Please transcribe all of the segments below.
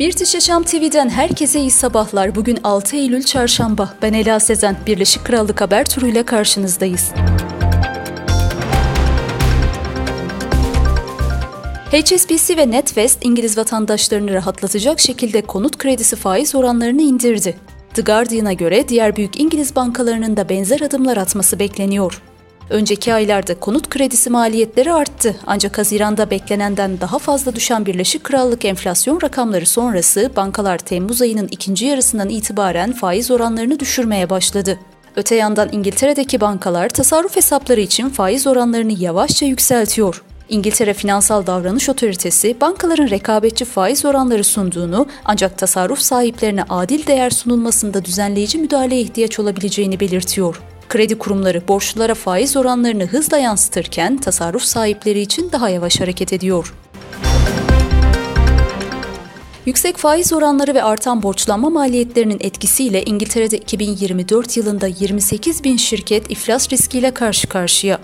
Bir Yaşam TV'den herkese iyi sabahlar. Bugün 6 Eylül Çarşamba. Ben Ela Sezen. Birleşik Krallık haber turuyla karşınızdayız. HSBC ve NetWest İngiliz vatandaşlarını rahatlatacak şekilde konut kredisi faiz oranlarını indirdi. The Guardian'a göre diğer büyük İngiliz bankalarının da benzer adımlar atması bekleniyor. Önceki aylarda konut kredisi maliyetleri arttı ancak Haziran'da beklenenden daha fazla düşen Birleşik Krallık enflasyon rakamları sonrası bankalar Temmuz ayının ikinci yarısından itibaren faiz oranlarını düşürmeye başladı. Öte yandan İngiltere'deki bankalar tasarruf hesapları için faiz oranlarını yavaşça yükseltiyor. İngiltere Finansal Davranış Otoritesi bankaların rekabetçi faiz oranları sunduğunu ancak tasarruf sahiplerine adil değer sunulmasında düzenleyici müdahaleye ihtiyaç olabileceğini belirtiyor. Kredi kurumları borçlulara faiz oranlarını hızla yansıtırken tasarruf sahipleri için daha yavaş hareket ediyor. Yüksek faiz oranları ve artan borçlanma maliyetlerinin etkisiyle İngiltere'de 2024 yılında 28 bin şirket iflas riskiyle karşı karşıya.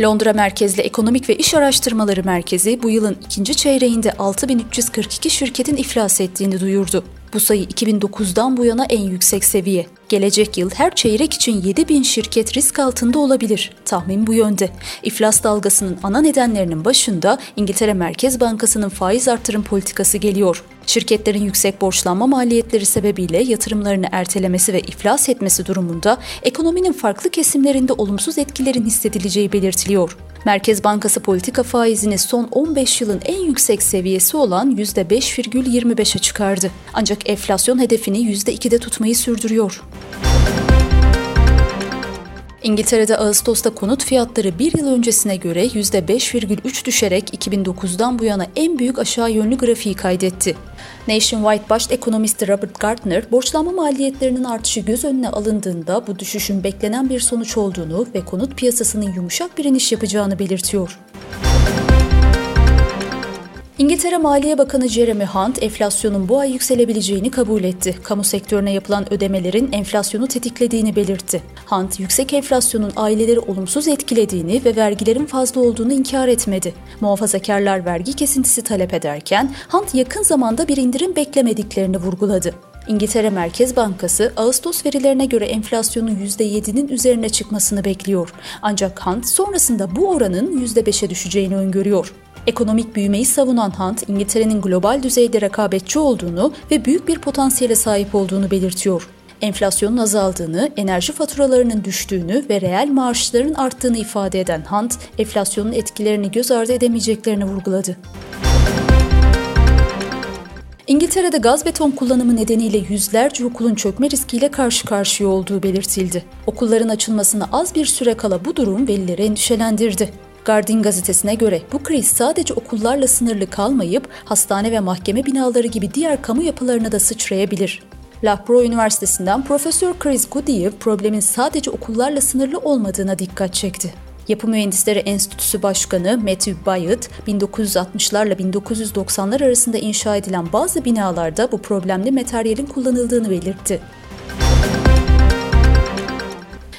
Londra merkezli Ekonomik ve İş Araştırmaları Merkezi bu yılın ikinci çeyreğinde 6342 şirketin iflas ettiğini duyurdu. Bu sayı 2009'dan bu yana en yüksek seviye. Gelecek yıl her çeyrek için 7 bin şirket risk altında olabilir. Tahmin bu yönde. İflas dalgasının ana nedenlerinin başında İngiltere Merkez Bankası'nın faiz artırım politikası geliyor. Şirketlerin yüksek borçlanma maliyetleri sebebiyle yatırımlarını ertelemesi ve iflas etmesi durumunda ekonominin farklı kesimlerinde olumsuz etkilerin hissedileceği belirtiliyor. Merkez Bankası politika faizini son 15 yılın en yüksek seviyesi olan %5,25'e çıkardı. Ancak enflasyon hedefini %2'de tutmayı sürdürüyor. İngiltere'de Ağustos'ta konut fiyatları bir yıl öncesine göre %5,3 düşerek 2009'dan bu yana en büyük aşağı yönlü grafiği kaydetti. Nationwide baş ekonomisti Robert Gardner, borçlanma maliyetlerinin artışı göz önüne alındığında bu düşüşün beklenen bir sonuç olduğunu ve konut piyasasının yumuşak bir iniş yapacağını belirtiyor. İngiltere Maliye Bakanı Jeremy Hunt, enflasyonun bu ay yükselebileceğini kabul etti. Kamu sektörüne yapılan ödemelerin enflasyonu tetiklediğini belirtti. Hunt, yüksek enflasyonun aileleri olumsuz etkilediğini ve vergilerin fazla olduğunu inkar etmedi. Muhafazakarlar vergi kesintisi talep ederken, Hunt yakın zamanda bir indirim beklemediklerini vurguladı. İngiltere Merkez Bankası Ağustos verilerine göre enflasyonun %7'nin üzerine çıkmasını bekliyor. Ancak Hunt sonrasında bu oranın %5'e düşeceğini öngörüyor. Ekonomik büyümeyi savunan Hunt, İngiltere'nin global düzeyde rekabetçi olduğunu ve büyük bir potansiyele sahip olduğunu belirtiyor. Enflasyonun azaldığını, enerji faturalarının düştüğünü ve reel maaşların arttığını ifade eden Hunt, enflasyonun etkilerini göz ardı edemeyeceklerini vurguladı. İngiltere'de gaz beton kullanımı nedeniyle yüzlerce okulun çökme riskiyle karşı karşıya olduğu belirtildi. Okulların açılmasına az bir süre kala bu durum velileri endişelendirdi. Guardian gazetesine göre bu kriz sadece okullarla sınırlı kalmayıp hastane ve mahkeme binaları gibi diğer kamu yapılarına da sıçrayabilir. Loughborough Üniversitesi'nden Profesör Chris Goodyear problemin sadece okullarla sınırlı olmadığına dikkat çekti. Yapı Mühendisleri Enstitüsü Başkanı Matthew Byatt, 1960'larla 1990'lar arasında inşa edilen bazı binalarda bu problemli materyalin kullanıldığını belirtti.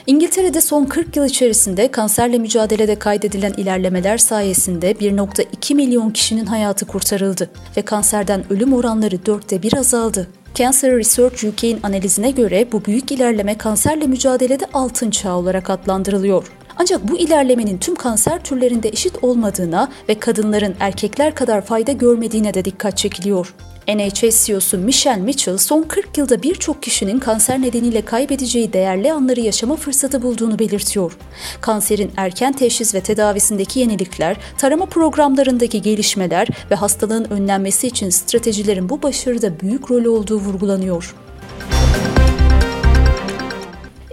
İngiltere'de son 40 yıl içerisinde kanserle mücadelede kaydedilen ilerlemeler sayesinde 1.2 milyon kişinin hayatı kurtarıldı ve kanserden ölüm oranları dörtte bir azaldı. Cancer Research UK'in analizine göre bu büyük ilerleme kanserle mücadelede altın çağ olarak adlandırılıyor. Ancak bu ilerlemenin tüm kanser türlerinde eşit olmadığına ve kadınların erkekler kadar fayda görmediğine de dikkat çekiliyor. NHS CEO'su Michelle Mitchell son 40 yılda birçok kişinin kanser nedeniyle kaybedeceği değerli anları yaşama fırsatı bulduğunu belirtiyor. Kanserin erken teşhis ve tedavisindeki yenilikler, tarama programlarındaki gelişmeler ve hastalığın önlenmesi için stratejilerin bu başarıda büyük rolü olduğu vurgulanıyor.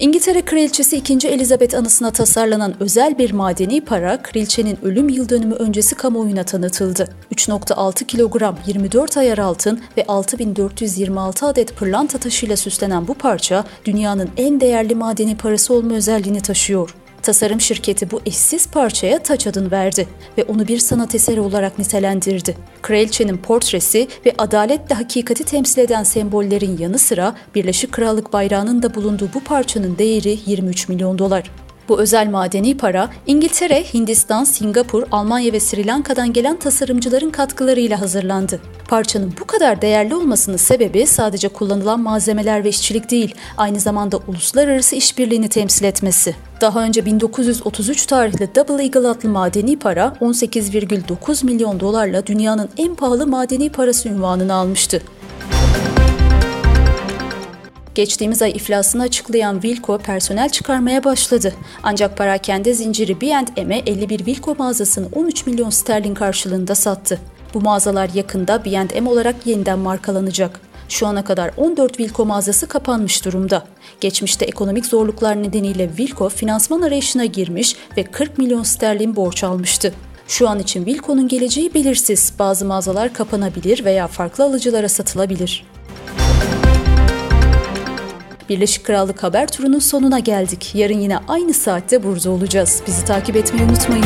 İngiltere Kraliçesi 2. Elizabeth anısına tasarlanan özel bir madeni para, kraliçenin ölüm yıl dönümü öncesi kamuoyuna tanıtıldı. 3.6 kilogram 24 ayar altın ve 6426 adet pırlanta taşıyla süslenen bu parça, dünyanın en değerli madeni parası olma özelliğini taşıyor. Tasarım şirketi bu eşsiz parçaya taç adını verdi ve onu bir sanat eseri olarak nitelendirdi. Kraliçenin portresi ve adaletle hakikati temsil eden sembollerin yanı sıra Birleşik Krallık bayrağının da bulunduğu bu parçanın değeri 23 milyon dolar. Bu özel madeni para İngiltere, Hindistan, Singapur, Almanya ve Sri Lanka'dan gelen tasarımcıların katkılarıyla hazırlandı. Parçanın bu kadar değerli olmasının sebebi sadece kullanılan malzemeler ve işçilik değil, aynı zamanda uluslararası işbirliğini temsil etmesi. Daha önce 1933 tarihli Double Eagle adlı madeni para 18,9 milyon dolarla dünyanın en pahalı madeni parası ünvanını almıştı. Geçtiğimiz ay iflasını açıklayan Wilco personel çıkarmaya başladı. Ancak parakende zinciri B&M'e 51 Wilco mağazasını 13 milyon sterlin karşılığında sattı. Bu mağazalar yakında B&M olarak yeniden markalanacak. Şu ana kadar 14 Wilco mağazası kapanmış durumda. Geçmişte ekonomik zorluklar nedeniyle Wilco finansman arayışına girmiş ve 40 milyon sterlin borç almıştı. Şu an için Wilco'nun geleceği belirsiz. Bazı mağazalar kapanabilir veya farklı alıcılara satılabilir. Birleşik Krallık haber turunun sonuna geldik. Yarın yine aynı saatte burada olacağız. Bizi takip etmeyi unutmayın.